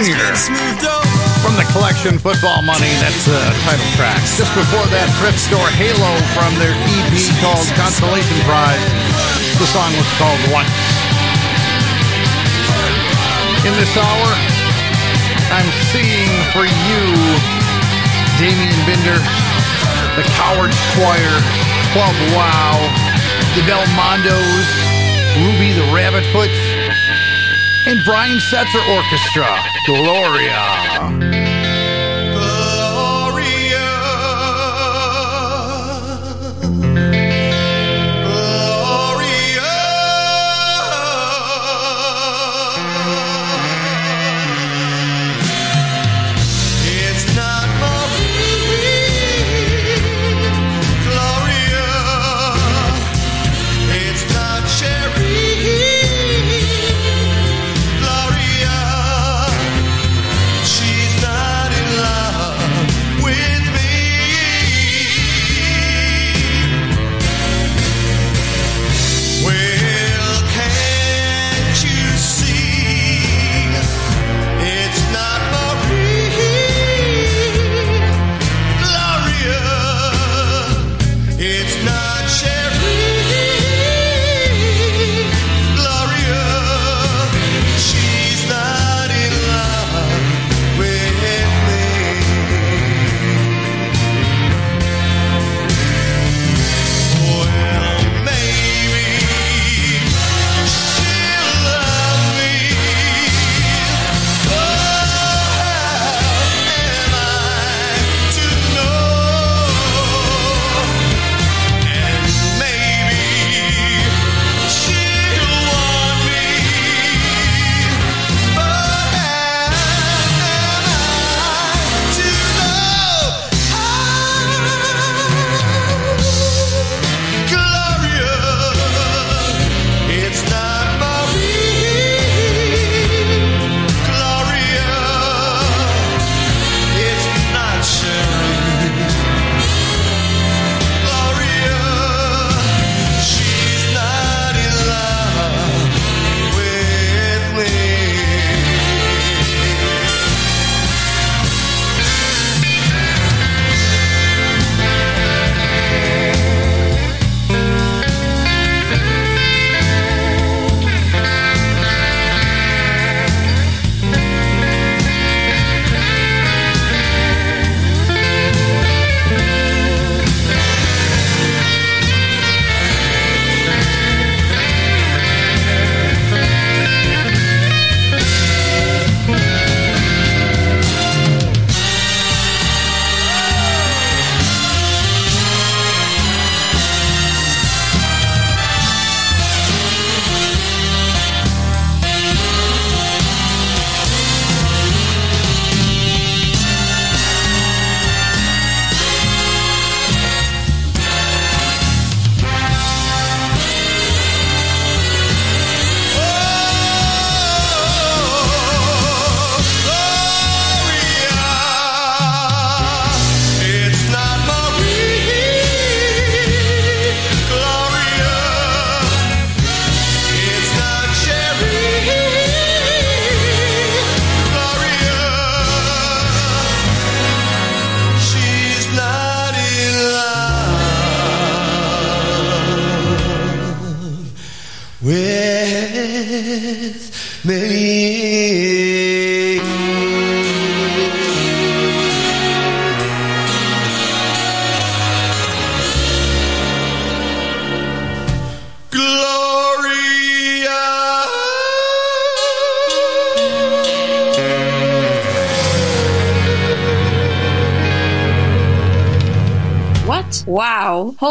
Jr. from the collection Football Money. That's the title track. Just before that, Thrift Store Halo from their EP called Constellation Prize. The song was called Once. In this hour, I'm seeing for you Damien Binder, the Coward Choir, Club Wow, the Del Mondos, Ruby the Rabbitfoot and Brian Setzer Orchestra, Gloria.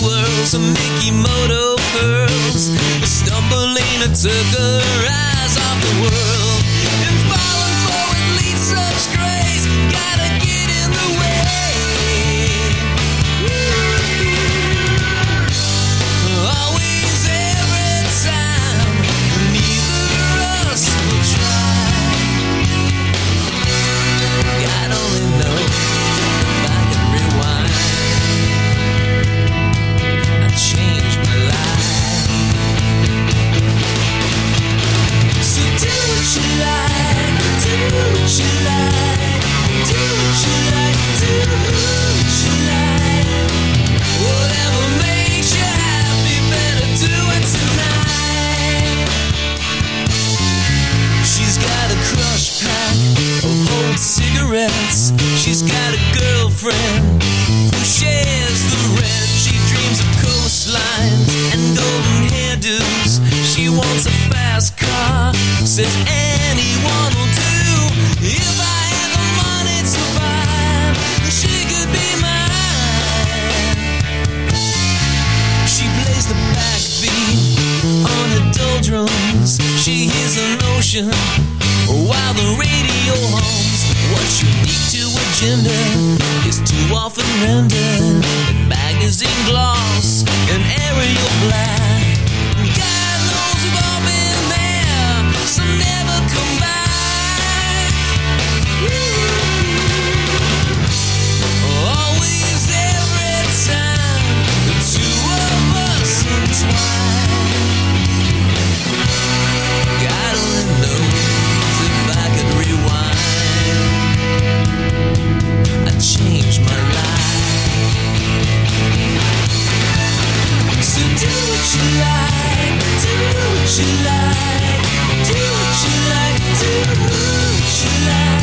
swirls and Mickey Moto curls. Stumbling, I took her eyes off the world. agenda is too often rendered in magazine gloss and aerial black. you like, do what you like, do what you like.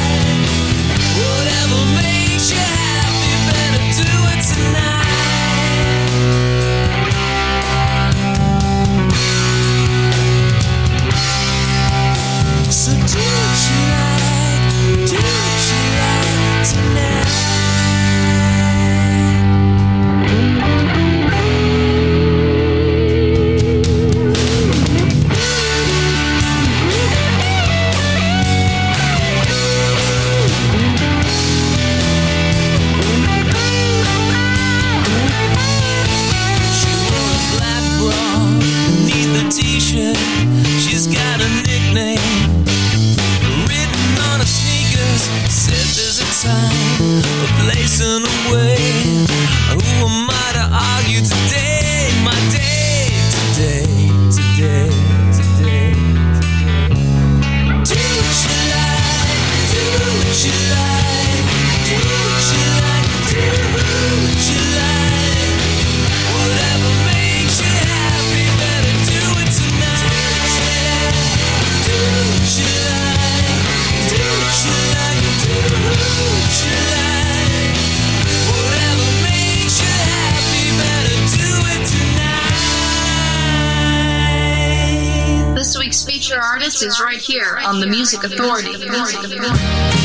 mixes right here on the Music Authority. Music Authority.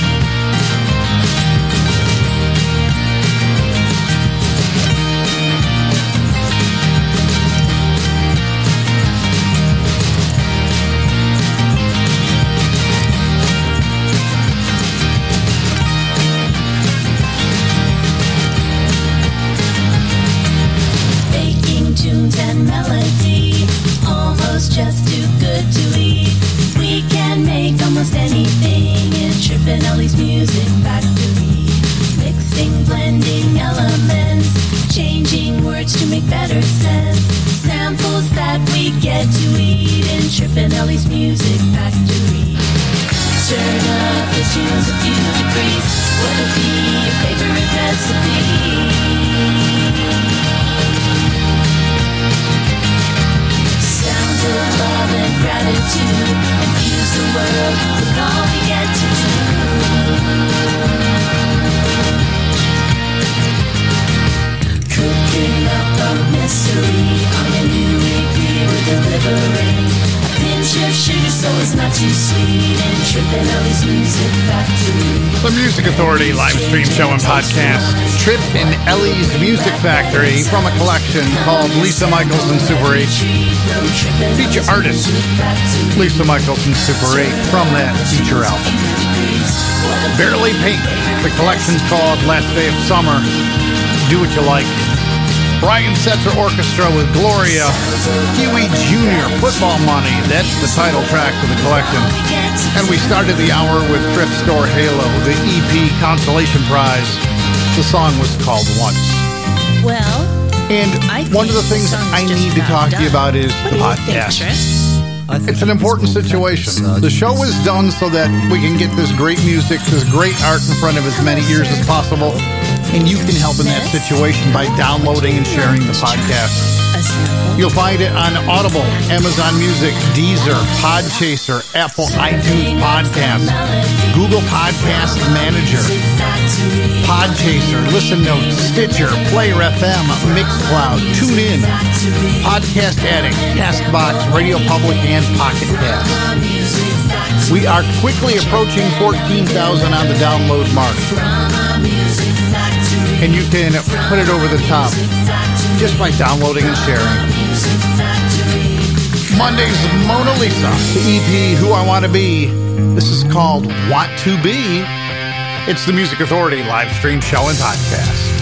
Factory from a collection called Lisa Michaels and Super 8. Feature artist Lisa Michaels and Super 8 from that feature album. Barely Pink. The collection's called Last Day of Summer. Do What You Like. Brian Setzer Orchestra with Gloria. Kiwi Jr. Football Money. That's the title track to the collection. And we started the hour with Thrift Store Halo, the EP Consolation Prize. The song was called Once. Well, And I one of the things the I need to about talk to you about is what the do you think, podcast. It's an important situation. The show is done so that we can get this great music, this great art in front of as many ears as possible. And you can help in that situation by downloading and sharing the podcast. You'll find it on Audible, Amazon Music, Deezer, Podchaser, Apple iTunes Podcast, Google Podcast Manager, Podchaser, Listen Notes, Stitcher, Player FM, Mixcloud, TuneIn, Podcast Addict, Castbox, Radio Public, and Pocket Cast. We are quickly approaching 14,000 on the download mark. And you can put it over the top just by downloading and sharing. Monday's Mona Lisa, the EP Who I Want to Be. This is called Want to Be. It's the Music Authority live stream show and podcast.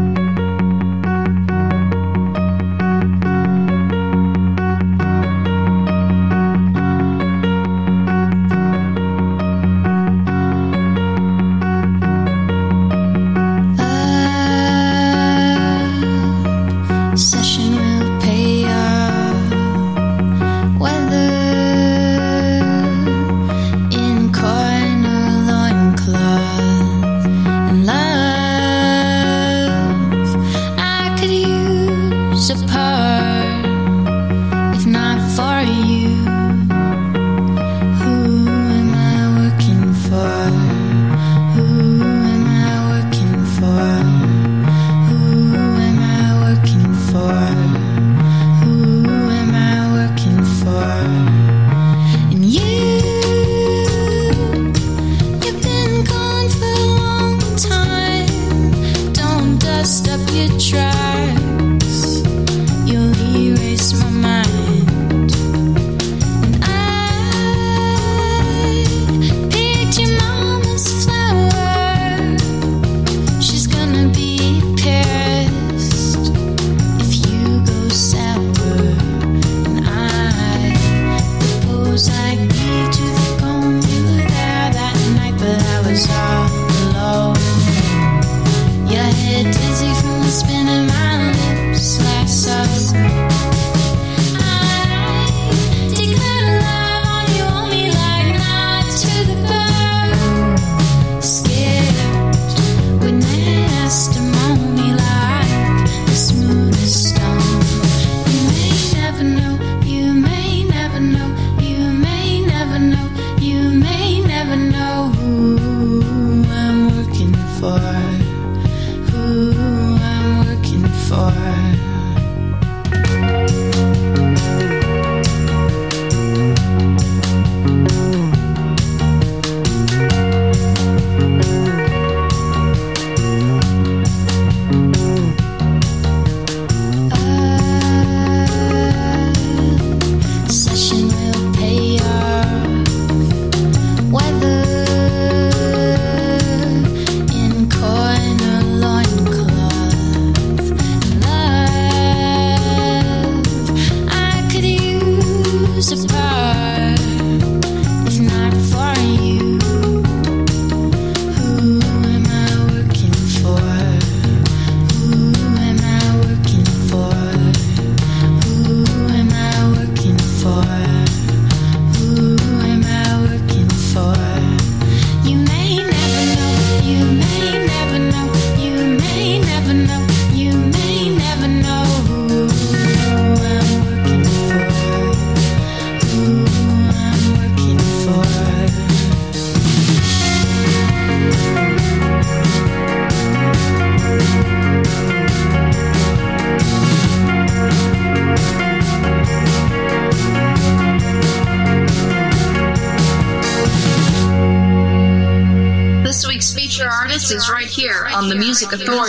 подростков, то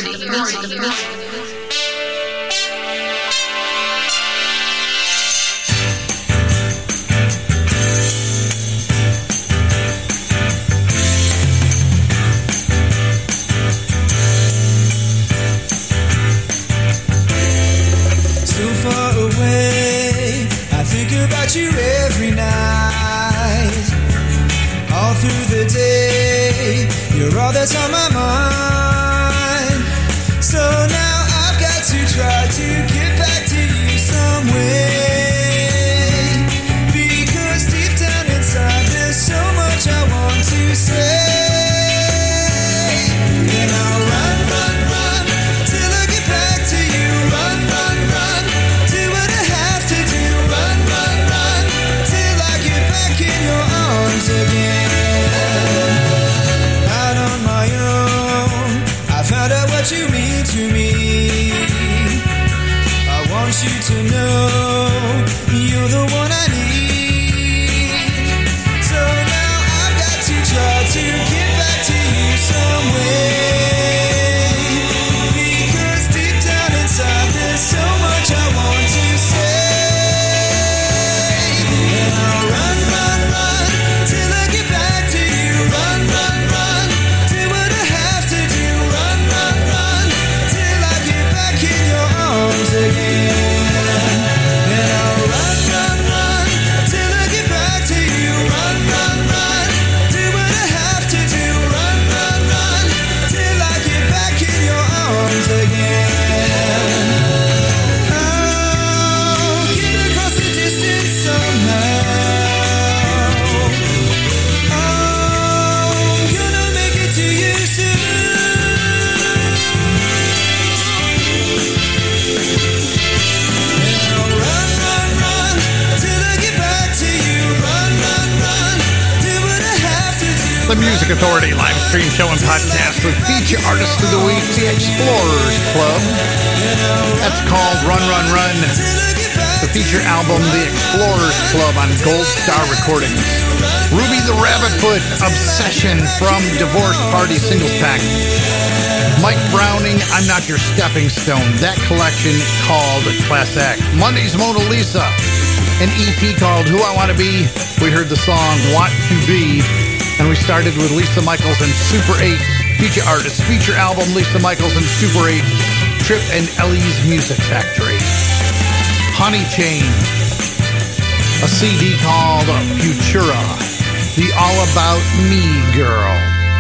singles pack. Mike Browning, I'm Not Your Stepping Stone. That collection called Class Act. Monday's Mona Lisa, an EP called Who I Want to Be. We heard the song Want to Be, and we started with Lisa Michaels and Super 8, feature artist, feature album Lisa Michaels and Super 8, Trip and Ellie's Music Factory. Honey Chain, a CD called Futura, the All About Me Girl.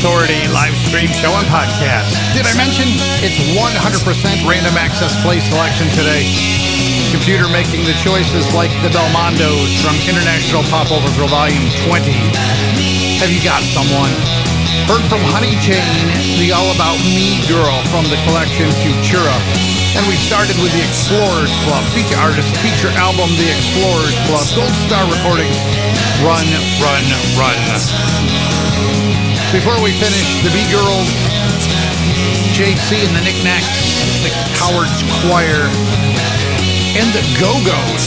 Authority live stream show and podcast. Did I mention it's 100% random access play selection today? Computer making the choices like the Belmondos from International Pop Overthrow Volume 20. Have you got someone? Heard from Honey Chain, the All About Me girl from the collection Futura. And we started with the Explorers Club, feature artist, feature album, The Explorers Club, Gold Star Recordings, Run, Run, Run. Before we finish, the B-Girls, JC and the Knickknacks, the Cowards Choir, and the Go-Go's.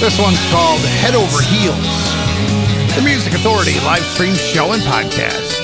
This one's called Head Over Heels. The Music Authority live stream show and podcast.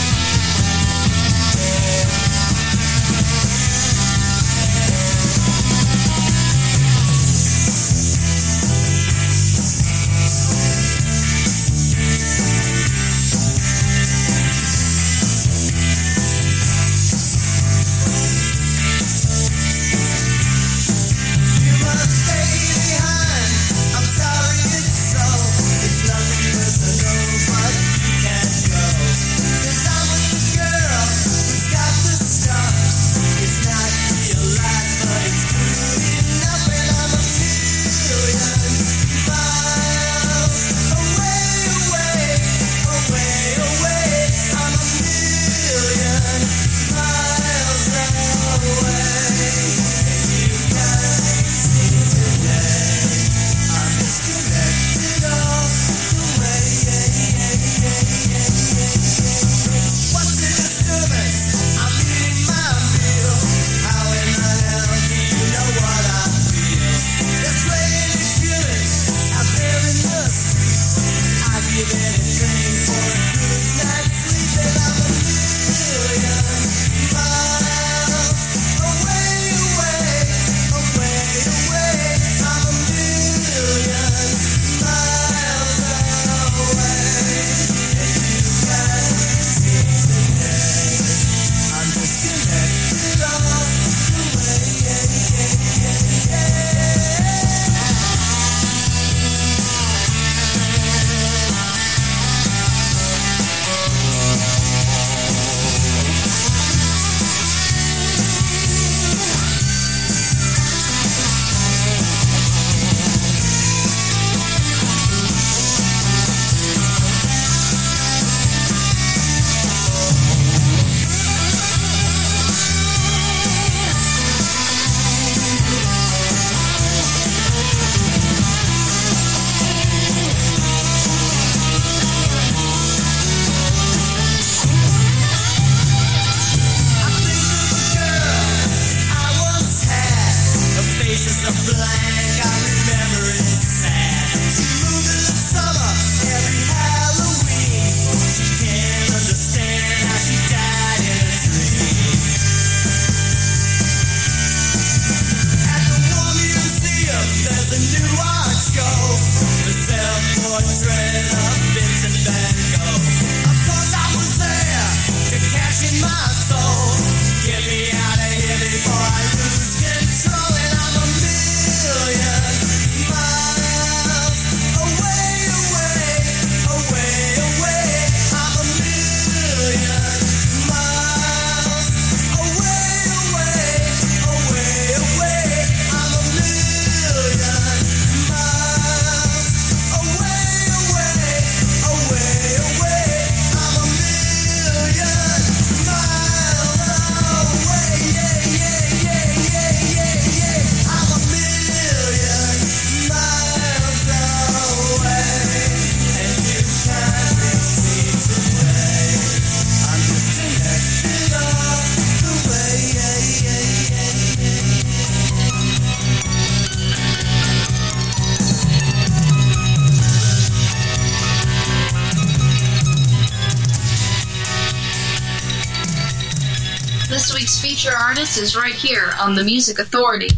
Is right here on the Music Authority.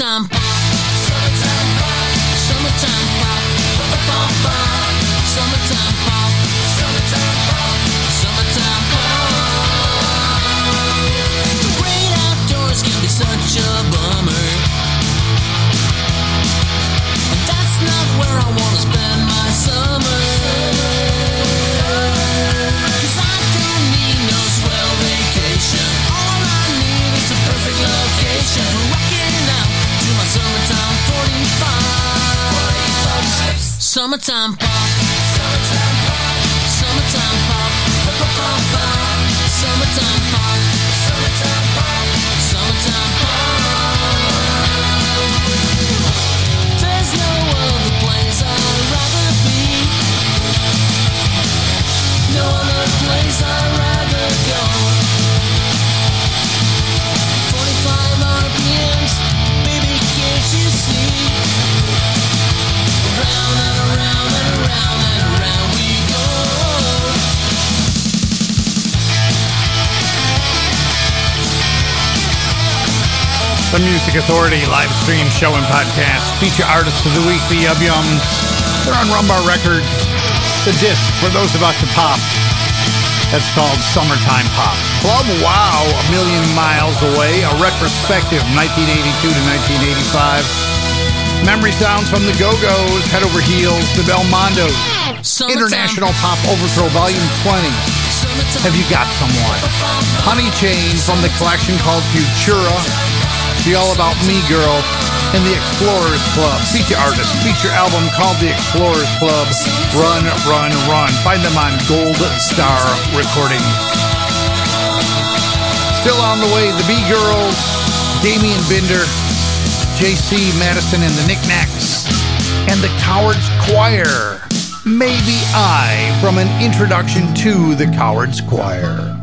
Summertime Summertime pop. The Music Authority live stream show and podcast feature artists of the week, the uh, Yum Yums. They're on Rumbar Records. The disc for those about to pop. That's called Summertime Pop. Club Wow, a million miles away. A retrospective 1982 to 1985. Memory sounds from the Go-Go's, Head Over Heels, the Belmondos. International Pop Overthrow Volume 20. Have you got someone? Honey Chain from the collection called Futura. The All About Me Girl. and the Explorers Club. Feature artist, feature album called The Explorers Club. Run, run, run. Find them on Gold Star Recording. Still on the way, the B Girls, Damian Binder, JC Madison and the Knickknacks, and the Cowards Choir. Maybe I from an introduction to the Cowards Choir.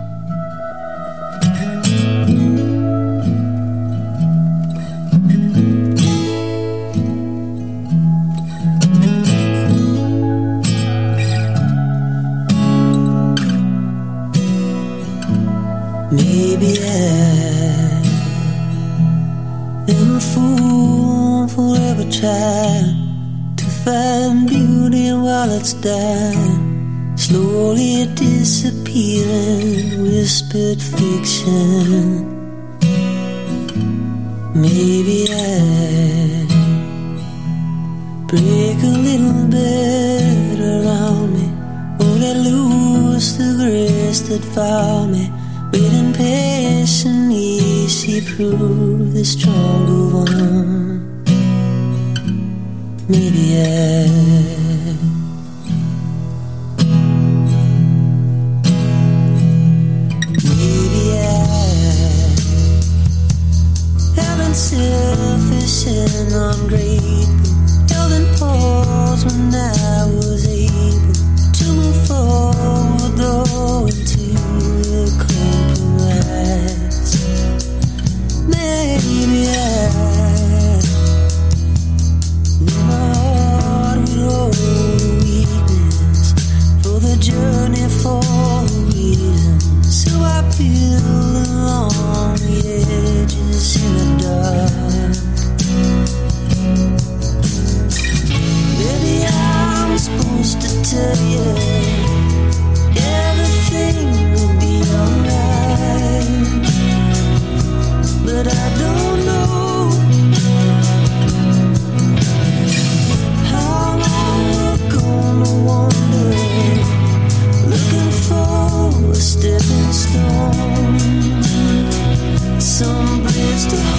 It's dying, slowly disappearing, whispered fiction. Maybe I break a little bit around me, or let loose the grace that found me. Waiting patiently, she proved the stronger one. Maybe I. some bridge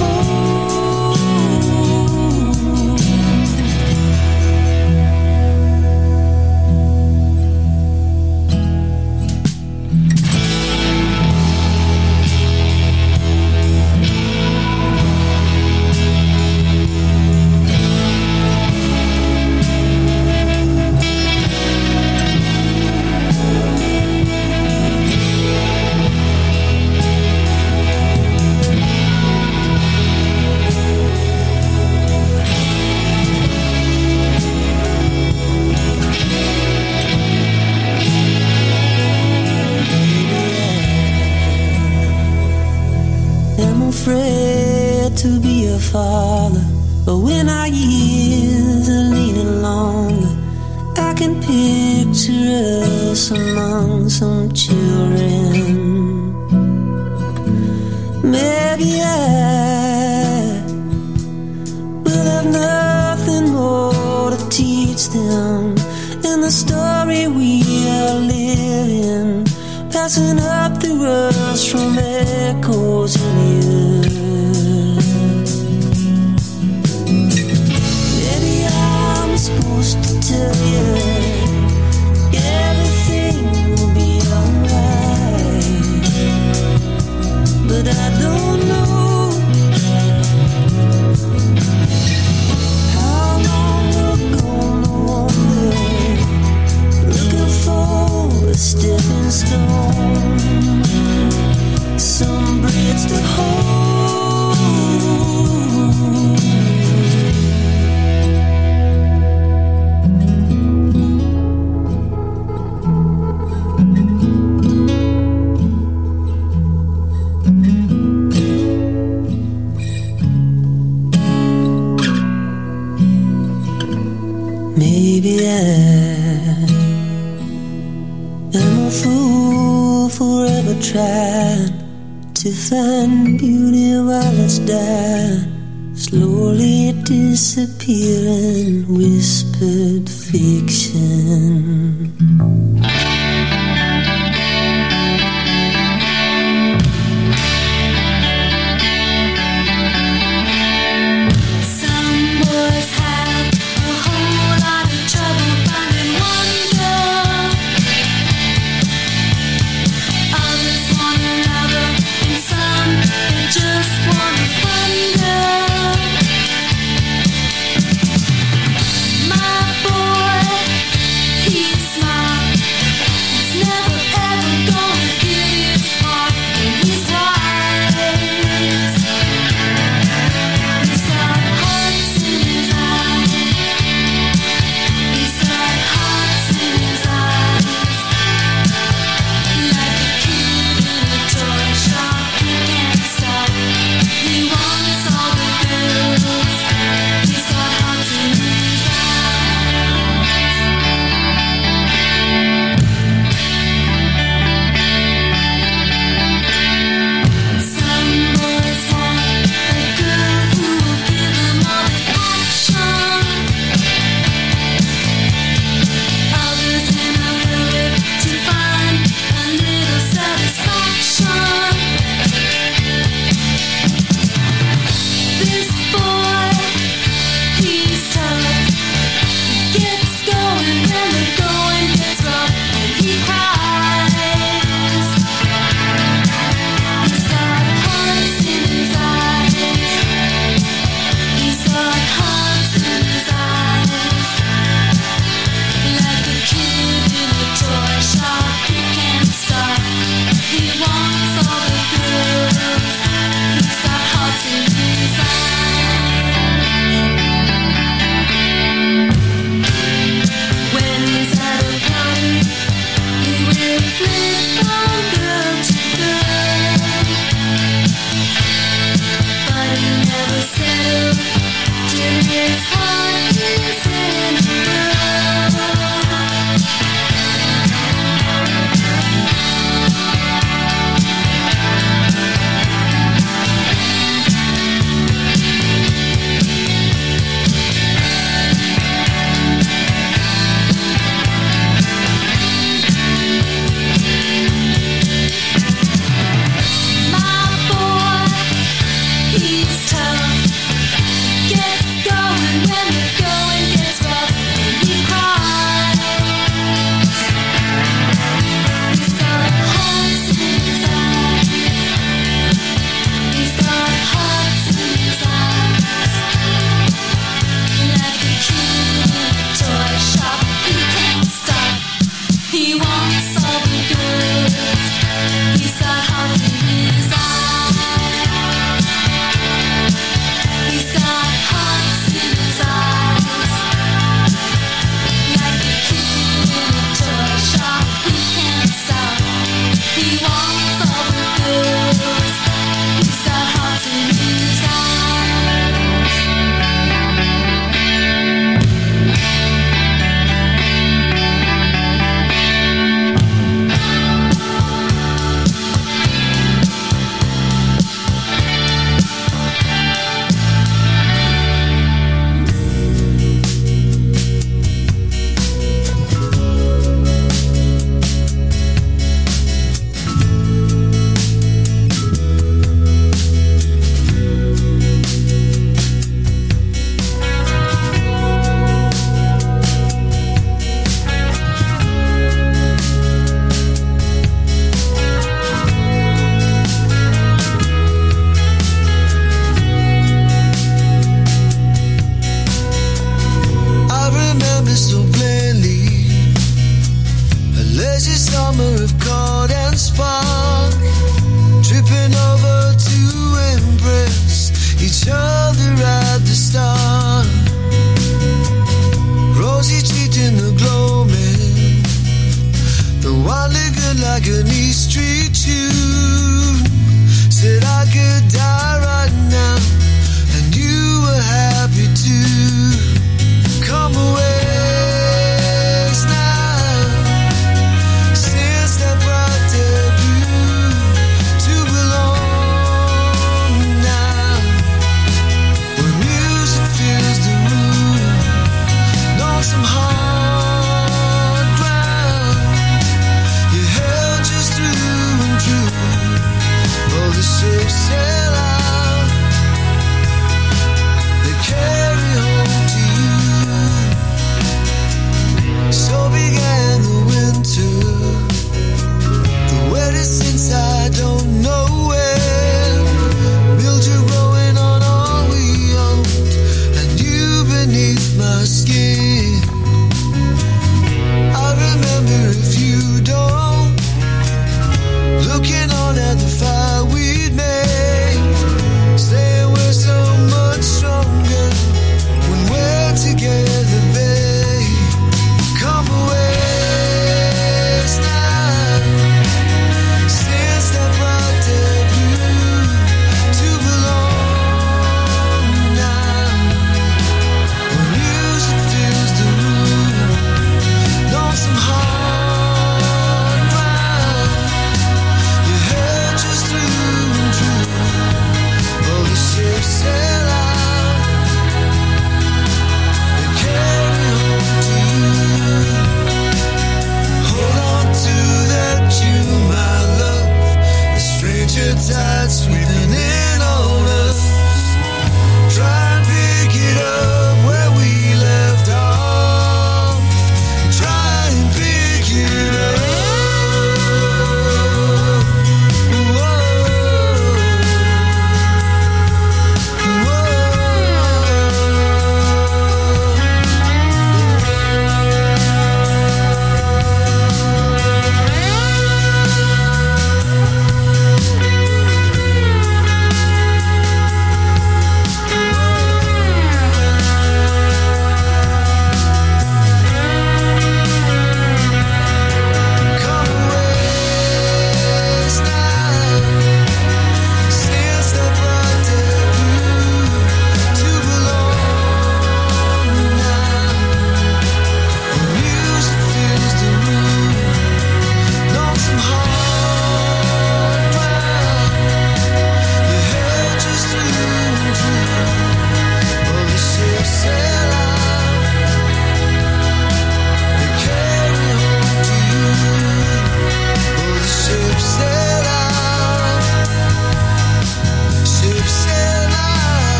dying, slowly disappearing, whispered fiction.